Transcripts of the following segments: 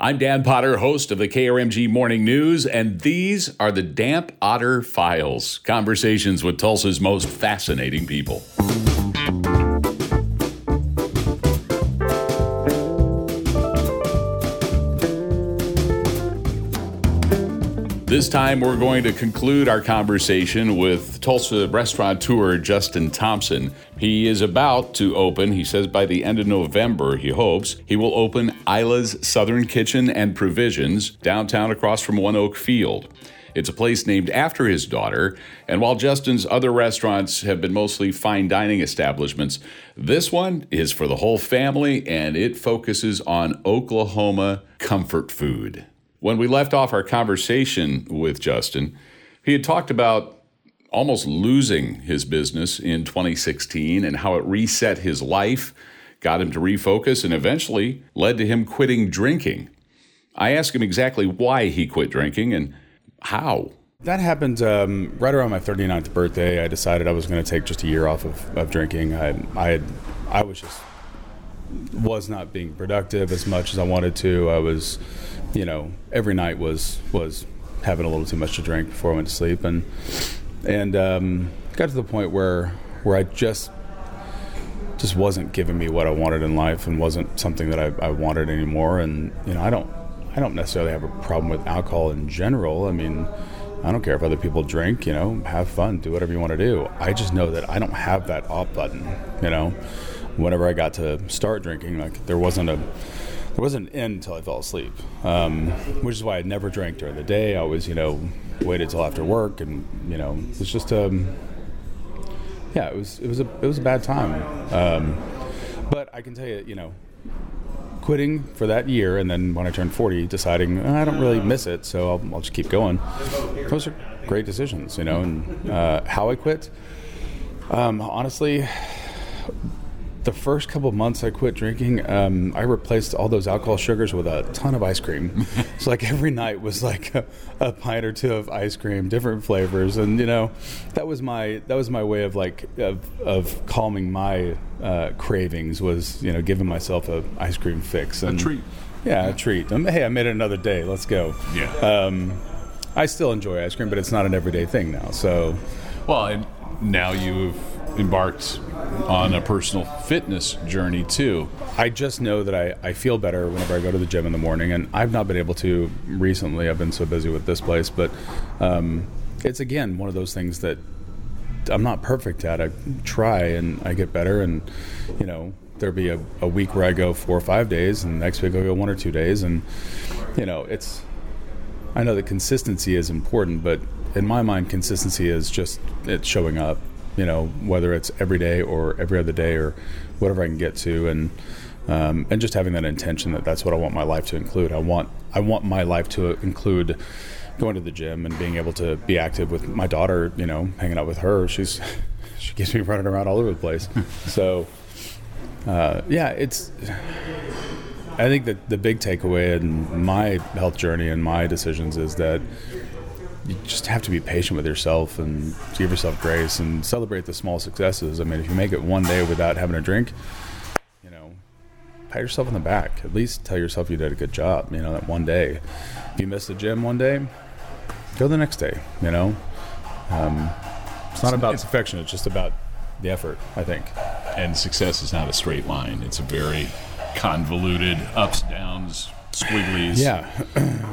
I'm Dan Potter, host of the KRMG Morning News, and these are the Damp Otter Files conversations with Tulsa's most fascinating people. This time, we're going to conclude our conversation with Tulsa restaurateur Justin Thompson. He is about to open, he says by the end of November, he hopes, he will open Isla's Southern Kitchen and Provisions downtown across from ONEOK Field. It's a place named after his daughter, and while Justin's other restaurants have been mostly fine dining establishments, this one is for the whole family and it focuses on Oklahoma comfort food. When we left off our conversation with Justin, he had talked about almost losing his business in 2016 and how it reset his life, got him to refocus, and eventually led to him quitting drinking. I asked him exactly why he quit drinking and how. That happened um, right around my 39th birthday. I decided I was going to take just a year off of, of drinking. I, I, had, I was just was not being productive as much as I wanted to. I was you know, every night was was having a little too much to drink before I went to sleep, and and um, got to the point where where I just just wasn't giving me what I wanted in life, and wasn't something that I, I wanted anymore. And you know, I don't I don't necessarily have a problem with alcohol in general. I mean. I don't care if other people drink, you know, have fun, do whatever you want to do. I just know that I don't have that off button, you know. Whenever I got to start drinking, like there wasn't a there wasn't an end until I fell asleep, um, which is why I never drank during the day. I always, you know, waited till after work, and you know, it's just um, yeah, it was it was a it was a bad time. Um, but I can tell you, you know, quitting for that year, and then when I turned 40, deciding oh, I don't really miss it, so I'll, I'll, just keep going. Those are great decisions, you know. And uh, how I quit, um, honestly, the first couple months I quit drinking, um, I replaced all those alcohol sugars with a ton of ice cream. so like every night was like a, a, pint or two of ice cream, different flavors, and you know, that was my that was my way of like of, of calming my uh, cravings was you know giving myself a ice cream fix and a treat. Yeah, a treat. Um, hey, I made it another day. Let's go. Yeah. Um, I still enjoy ice cream, but it's not an everyday thing now. So, well, and now you've embarked on a personal fitness journey too. I just know that I, I feel better whenever I go to the gym in the morning, and I've not been able to recently. I've been so busy with this place, but um, it's again one of those things that I'm not perfect at. I try and I get better, and you know there'll be a, a week where I go four or five days, and next week I'll go one or two days, and you know it's. I know that consistency is important, but in my mind, consistency is just it's showing up you know, whether it's every day or every other day or whatever I can get to, and um, and just having that intention that that's what I want my life to include. I want I want my life to include going to the gym and being able to be active with my daughter. You know, hanging out with her. She's she gets me running around all over the place. so uh, yeah, it's. I think that the big takeaway in my health journey and my decisions is that you just have to be patient with yourself and give yourself grace and celebrate the small successes. I mean, if you make it one day without having a drink, you know, pat yourself on the back. At least tell yourself you did a good job. You know, that one day. If you miss the gym one day, go the next day. You know, um, it's not about perfection. It's just about the effort. I think. And success is not a straight line. It's a very convoluted ups downs squigglies. Yeah,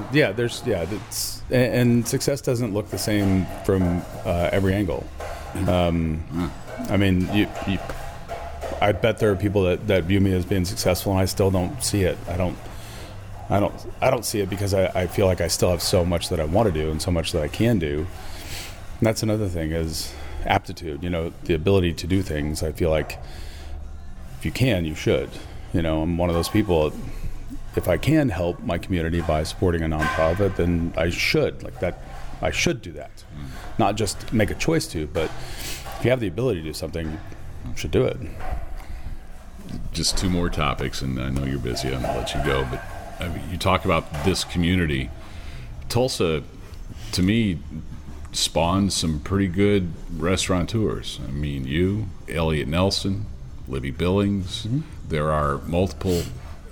yeah. There's yeah. It's and, success doesn't look the same from uh, every angle. Um, I mean, you, you, I bet there are people that, that view me as being successful, and I still don't see it. I don't. I don't. I don't see it because I, I feel like I still have so much that I want to do and so much that I can do. And that's another thing is aptitude. You know, the ability to do things. I feel like if you can, you should. You know, I'm one of those people if I can help my community by supporting a nonprofit, then I should like that. I should do that, not just make a choice to, but if you have the ability to do something, you should do it. Just two more topics, and I know you're busy. I'm gonna let you go, but I mean, you talk about this community. Tulsa, to me, spawned some pretty good restaurateurs. I mean, you, Elliot Nelson, Libby Billings. Mm-hmm. There are multiple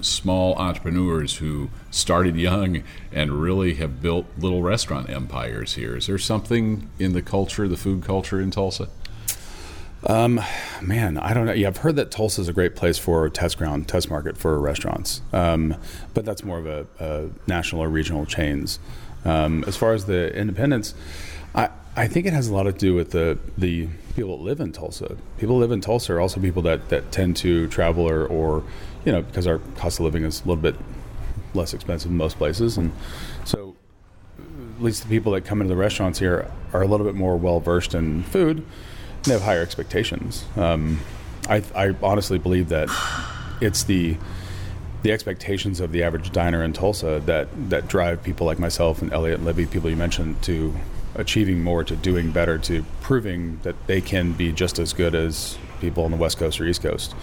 small entrepreneurs who started young and really have built little restaurant empires here. Is there something in the culture, the food culture in Tulsa? Um, man, I don't know. Yeah, I've heard that Tulsa is a great place for test ground, test market for restaurants, um, but that's more of a, a national or regional chains. Um, as far as the independents, I, I think it has a lot to do with the the people that live in Tulsa. People that live in Tulsa are also people that, that tend to travel or, or, you know, because our cost of living is a little bit less expensive in most places. And so at least the people that come into the restaurants here are a little bit more well versed in food and they have higher expectations. Um, I, I honestly believe that it's the the expectations of the average diner in Tulsa that that drive people like myself and Elliot and Libby, people you mentioned, to achieving more, to doing better, to proving that they can be just as good as people on the West Coast or East Coast.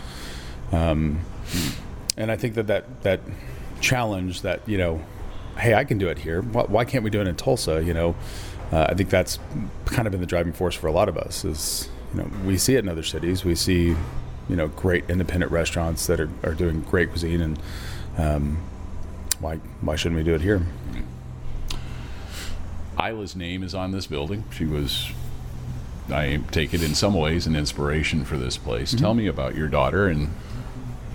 Um, and I think that, that that challenge that you know, hey, I can do it here. Why, why can't we do it in Tulsa? You know, uh, I think that's kind of been the driving force for a lot of us. Is you know, we see it in other cities. We see you know great independent restaurants that are, are doing great cuisine, and um, why why shouldn't we do it here? Isla's name is on this building. She was, I take it in some ways, an inspiration for this place. Mm-hmm. Tell me about your daughter and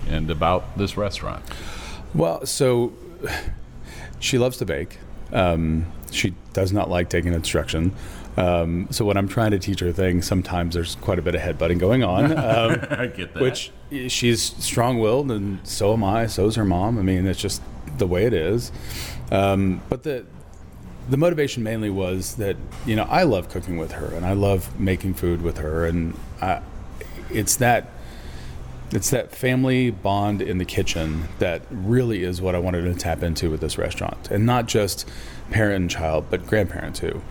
and about this restaurant. Well, so she loves to bake. Um, she does not like taking instruction. Um, so when I'm trying to teach her things, sometimes there's quite a bit of headbutting going on. Um, I get that. Which she's strong-willed, and so am I. So is her mom. I mean, it's just the way it is. Um, but the the motivation mainly was that you know I love cooking with her and I love making food with her and I, it's that it's that family bond in the kitchen that really is what I wanted to tap into with this restaurant and not just parent and child but grandparent too.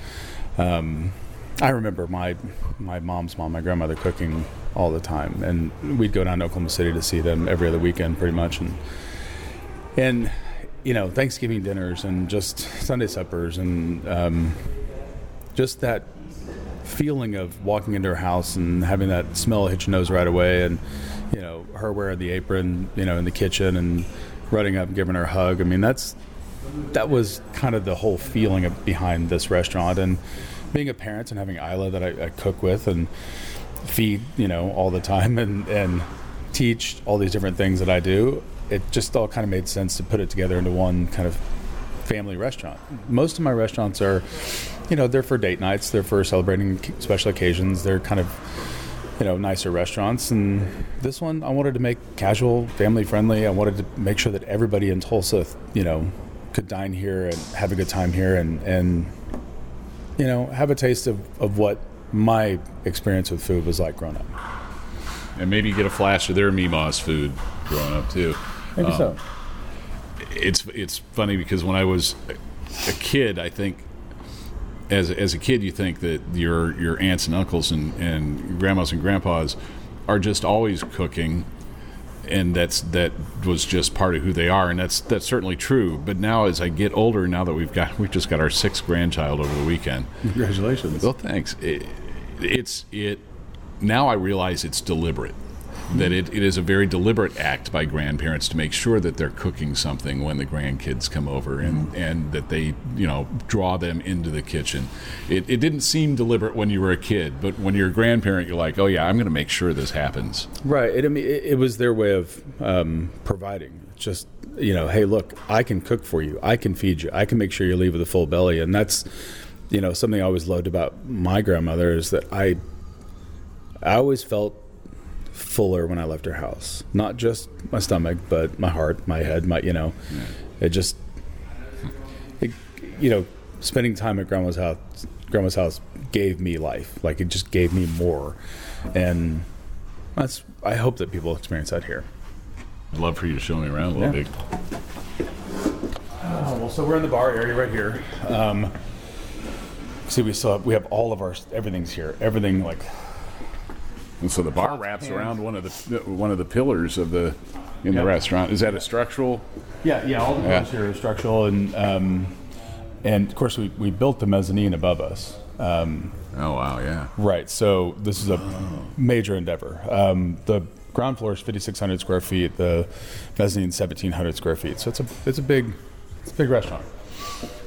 Um, I remember my my mom's mom, my grandmother cooking all the time and we'd go down to Oklahoma City to see them every other weekend pretty much and and you know, Thanksgiving dinners and just Sunday suppers and um, just that feeling of walking into her house and having that smell hit your nose right away and, you know, her wearing the apron, you know, in the kitchen and running up and giving her a hug. I mean, that's, that was kind of the whole feeling of, behind this restaurant. And being a parent and having Isla that I, I cook with and feed, you know, all the time and, and teach all these different things that I do, it just all kind of made sense to put it together into one kind of family restaurant. Most of my restaurants are, you know, they're for date nights, they're for celebrating special occasions, they're kind of, you know, nicer restaurants. And this one, I wanted to make casual, family friendly. I wanted to make sure that everybody in Tulsa, you know, could dine here and have a good time here and, and you know, have a taste of, of what my experience with food was like growing up. And maybe get a flash of their Mima's food growing up too. Maybe um, so. It's it's funny because when I was a kid, I think as as a kid, you think that your your aunts and uncles and, and grandmas and grandpas are just always cooking, and that's that was just part of who they are, and that's that's certainly true. But now, as I get older, now that we've got we just got our sixth grandchild over the weekend. Congratulations! Well, thanks. It, it's it. Now I realize it's deliberate that it, it is a very deliberate act by grandparents to make sure that they're cooking something when the grandkids come over and, and that they you know draw them into the kitchen. It, it didn't seem deliberate when you were a kid but when you're a grandparent you're like oh yeah i'm going to make sure this happens. Right it, I mean, it, it was their way of um, providing. Just you know hey look i can cook for you. I can feed you. I can make sure you leave with a full belly. And that's you know something i always loved about my grandmother is that i i always felt fuller when I left her house. Not just my stomach, but my heart, my head, my you know, yeah. it just, it, you know, spending time at grandma's house, grandma's house gave me life. Like it just gave me more, and that's. I hope that people experience that here. I'd love for you to show me around a little Yeah. bit. Oh, well, so we're in the bar area right here. Um, see, we still have, we have all of our everything's here. Everything like And so the bar wraps around one of the one of the pillars of the in the restaurant. Is that a structural? yeah, yeah. All the Yeah. pillars here are structural, and um, and of course we, we built the mezzanine above us. Um, Oh wow, yeah. right. So this is a major endeavor. Um, the ground floor is 5,600 square feet. The mezzanine 1,700 square feet. So it's a it's a big it's a big restaurant.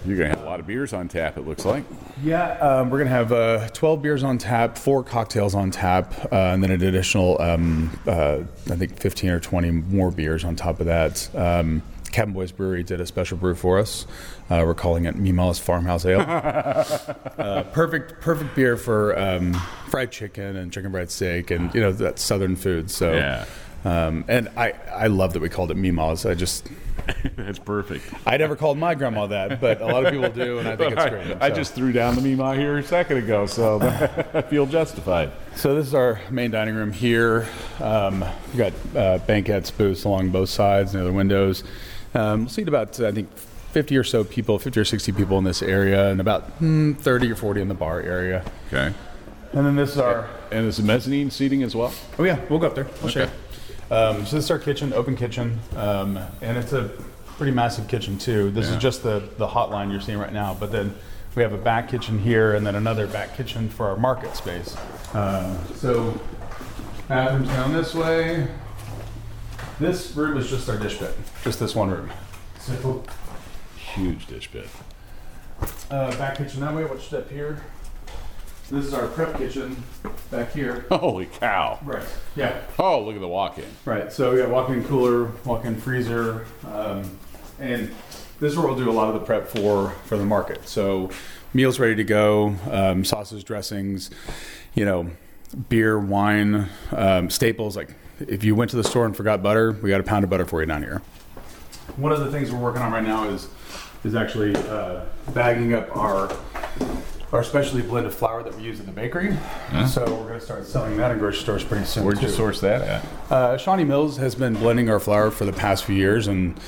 You're gonna have a lot of beers on tap. It looks like. Yeah, um, we're gonna have uh, 12 beers on tap, four cocktails on tap, uh, and then an additional, um, uh, I think, 15 or 20 more beers on top of that. Um, Cabin Boys Brewery did a special brew for us. Uh, we're calling it Mima's Farmhouse Ale. uh, perfect, perfect beer for um, fried chicken and chicken fried steak, and you know that southern food. So, Yeah. Um, and I, I love that we called it Mima's. I just, That's perfect. I never called my grandma that, but a lot of people do, and I think it's great. I just threw down the Mima here a second ago, so I feel justified. So this is our main dining room here. Um, we've got uh, banquettes, booths along both sides and the other windows. Um, we'll seat about, I think, 50 or so people, 50 or 60 people in this area, and about hmm, 30 or 40 in the bar area. Okay. And then this is our, And this is mezzanine seating as well? oh yeah, we'll go up there. I'll show Okay. Um, so this is our kitchen, open kitchen, um, and it's a pretty massive kitchen too. This Yeah. is just the, the hot line you're seeing right now, but then we have a back kitchen here and then another back kitchen for our market space. Um, so bathrooms down this way. This room is just our dish pit, just this one room. So Huge dish pit. uh, back kitchen that way. Watch step here. This is our prep kitchen back here. Holy cow! Right. Yeah. Oh, look at the walk-in. Right. So we got walk-in cooler, walk-in freezer, um, and this is where we'll do a lot of the prep for for the market. So meals ready to go, um, sauces, dressings, you know, beer, wine, um, staples. Like if you went to the store and forgot butter, we got a pound of butter for you down here. One of the things we're working on right now is is actually uh, bagging up our our specialty blended flour that we use in the bakery. So we're going to start selling that in grocery stores pretty soon. Where'd you too. source that at? Uh, Shawnee Mills has been blending our flour for the past few years and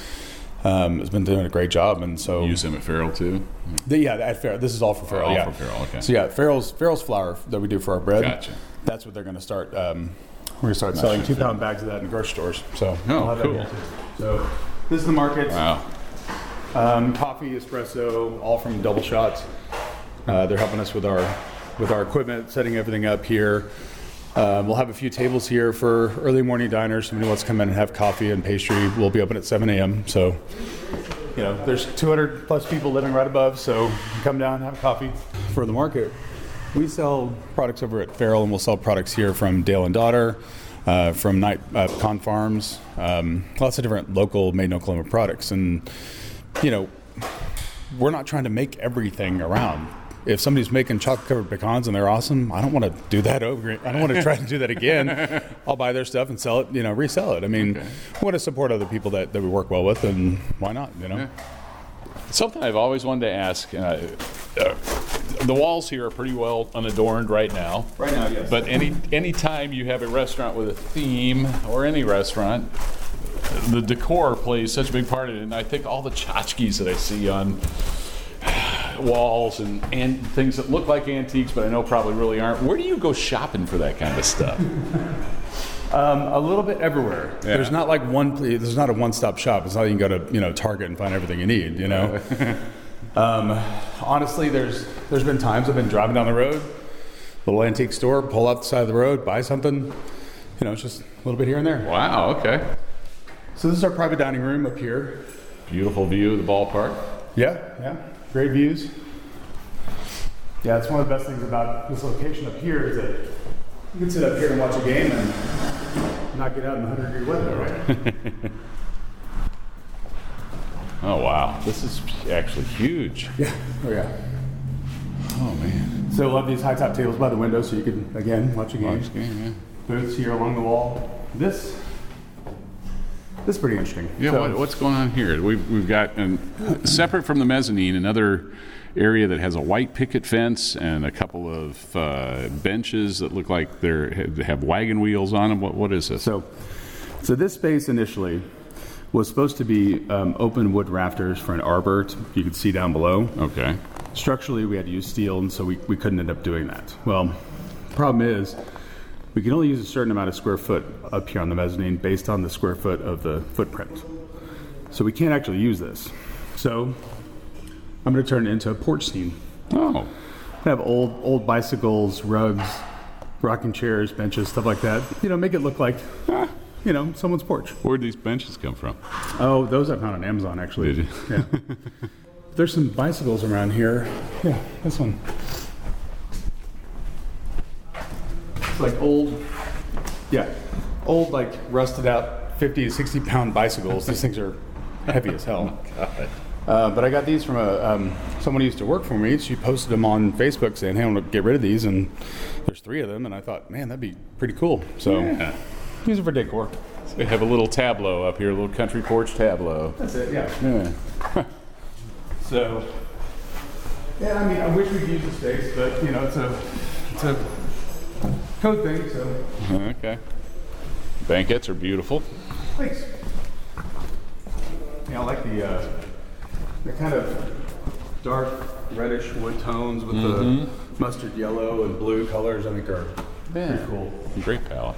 um, has been doing a great job. And so, Use them at Farrell too. the, yeah, at Farrell, this is all for Farrell. all yeah. for Farrell, okay. So yeah, Farrell's Farrell's flour that we do for our bread. Gotcha. That's what they're going to start. Um, we're going to start selling two pound bags of that in grocery stores. So Oh, we'll have that cool. So this is the market. Wow. Um, coffee, espresso, all from Double Shots. Uh, they're helping us with our with our equipment, setting everything up here. Um, we'll have a few tables here for early morning diners. Somebody wants to come in and have coffee and pastry. We'll be open at 7 a.m. So, you know, there's 200 plus people living right above. So come down, and have coffee for the market. We sell products over at Farrell, and we'll sell products here from Dale and Daughter, uh, from Night uh, Con Farms, um, lots of different local made in Oklahoma products. And you know, we're not trying to make everything around. If somebody's making chocolate covered pecans and they're awesome, I don't want to do that over. I don't want to try to do that again. I'll buy their stuff and sell it, you know, resell it. I mean, we want to support other people that, that we work well with, and why not, you know? Something I've always wanted to ask. Uh, uh, the walls here are pretty well unadorned right now. Right now, yes. But any any time you have a restaurant with a theme or any restaurant, the decor plays such a big part of it. And I think all the tchotchkes that I see on walls and, and things that look like antiques, but I know probably really aren't. Where do you go shopping for that kind of stuff? Um, a little bit everywhere. Yeah. There's not like one. There's not a one-stop shop. It's not you can go to you know Target and find everything you need. You know. um, honestly, there's there's been times I've been driving down the road, little antique store, pull out the side of the road, buy something. You know, it's just a little bit here and there. wow. Okay. So this is our private dining room up here. Beautiful view of the ballpark. Yeah, yeah, great views. Yeah, it's one of the best things about this location up here is that you can sit up here and watch a game and not get out in 100 degree weather, right? Oh wow. This is actually huge. yeah, oh yeah. Oh man. So love these high top tables by the window so you can again watch a game. Watch game, yeah. Booths here along the wall. This this is pretty interesting. Yeah, So- what, what's going on here? We've, we've got, an, separate from the mezzanine, another area that has a white picket fence and a couple of uh, benches that look like they have wagon wheels on them. What, what is this? So So this space initially was supposed to be um, open wood rafters for an arbor. You could see down below. Okay. Structurally, we had to use steel, and so we, we couldn't end up doing that. Well, problem is, we can only use a certain amount of square foot up here on the mezzanine based on the square foot of the footprint. So we can't actually use this. So I'm going to turn it into a porch scene. Oh. I have old old bicycles, rugs, rocking chairs, benches, stuff like that. You know, make it look like, ah, you know, someone's porch. Where'd these benches come from? Oh, those I found on Amazon actually. Did you? Yeah. There's some bicycles around here. Yeah, this one. It's like old, yeah, old like rusted out 50 to 60 pound bicycles. These things are heavy as hell. Uh, but I got these from a um, someone who used to work for me. She posted them on Facebook saying, "Hey, I want to get rid of these," and there's three of them. And I thought, man, that'd be pretty cool. So Yeah. use them for decor. We have a little tableau up here, a little country porch tableau. That's it. Yeah. Yeah. So, yeah, I mean, I wish we could use the space, but you know, it's a it's a code thing. So, Okay. Banquets are beautiful. thanks. Yeah, I like the uh, the kind of dark reddish wood tones with the mustard yellow and blue colors. I think are pretty cool. Great palette.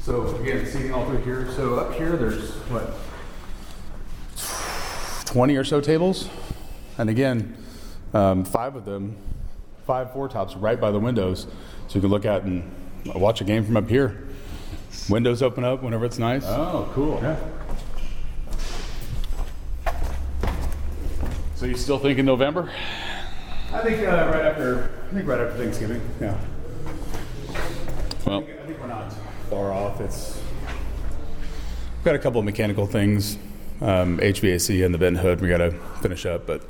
So again, seeing all through here. So up here, there's what, 20 or so tables, and again, um, five of them, five four tops right by the windows, so you can look out and watch a game from up here. Windows open up whenever it's nice. Oh, cool. Yeah. So you still think in November? I think uh, right after, I think right after Thanksgiving. Yeah. Well, I think we're not far off. It's we've got a couple of mechanical things, um, HVAC and the vent hood. We got to finish up, but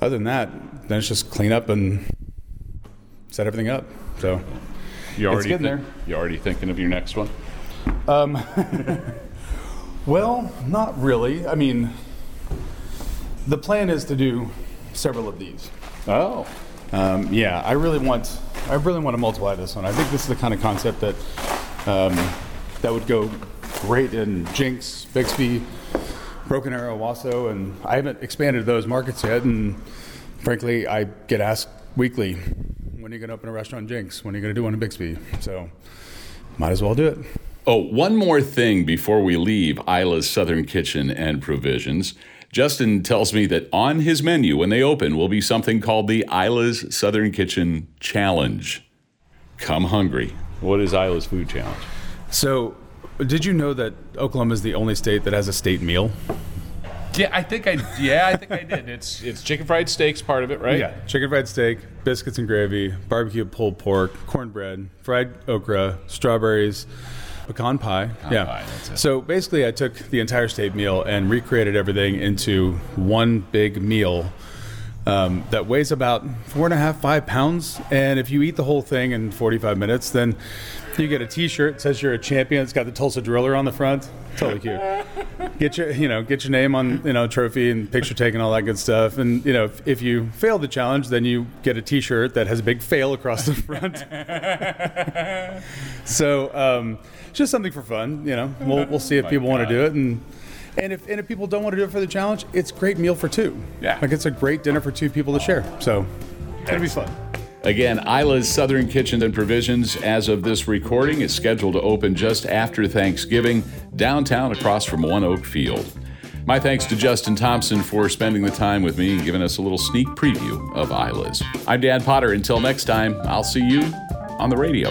other than that, then it's just clean up and set everything up. So you already getting thi- there. You already thinking of your next one? Um, Well, not really. I mean, the plan is to do several of these. Oh. Um, yeah, I really want, I really want to multiply this one. I think this is the kind of concept that um, that would go great in Jenks, Bixby, Broken Arrow, Wasso, and I haven't expanded those markets yet. And frankly, I get asked weekly, when are you going to open a restaurant in Jenks? When are you going to do one in Bixby? So, might as well do it. Oh, one more thing before we leave Isla's Southern Kitchen and Provisions. Justin tells me that on his menu when they open will be something called the Isla's Southern Kitchen Challenge. Come hungry. What is Isla's Food Challenge? So, did you know that Oklahoma is the only state that has a state meal? Yeah, I think I yeah, I think I did. It's it's chicken fried steaks part of it, right? Yeah, chicken fried steak, biscuits and gravy, barbecue pulled pork, cornbread, fried okra, strawberries, pecan pie. yeah. pie. So basically, I took the entire state meal and recreated everything into one big meal. Um, that weighs about four and a half, five pounds. And if you eat the whole thing in 45 minutes, then you get a T-shirt. It says you're a champion. It's got the Tulsa Driller on the front. Totally cute. Get your, you know, get your name on, you know, trophy and picture taken, all that good stuff. And you know, if, if you fail the challenge, then you get a T-shirt that has a big fail across the front. so um, it's just something for fun. You know, we'll we'll see if My people want to do it and. And if, and if people don't want to do it for the challenge, it's great meal for two. Yeah. Like it's a great dinner for two people to share. So it's going to be fun. Again, Isla's Southern Kitchen and Provisions, as of this recording, is scheduled to open just after Thanksgiving, downtown across from ONEOK Field. My thanks to Justin Thompson for spending the time with me and giving us a little sneak preview of Isla's. I'm Dan Potter. Until next time, I'll see you on the radio.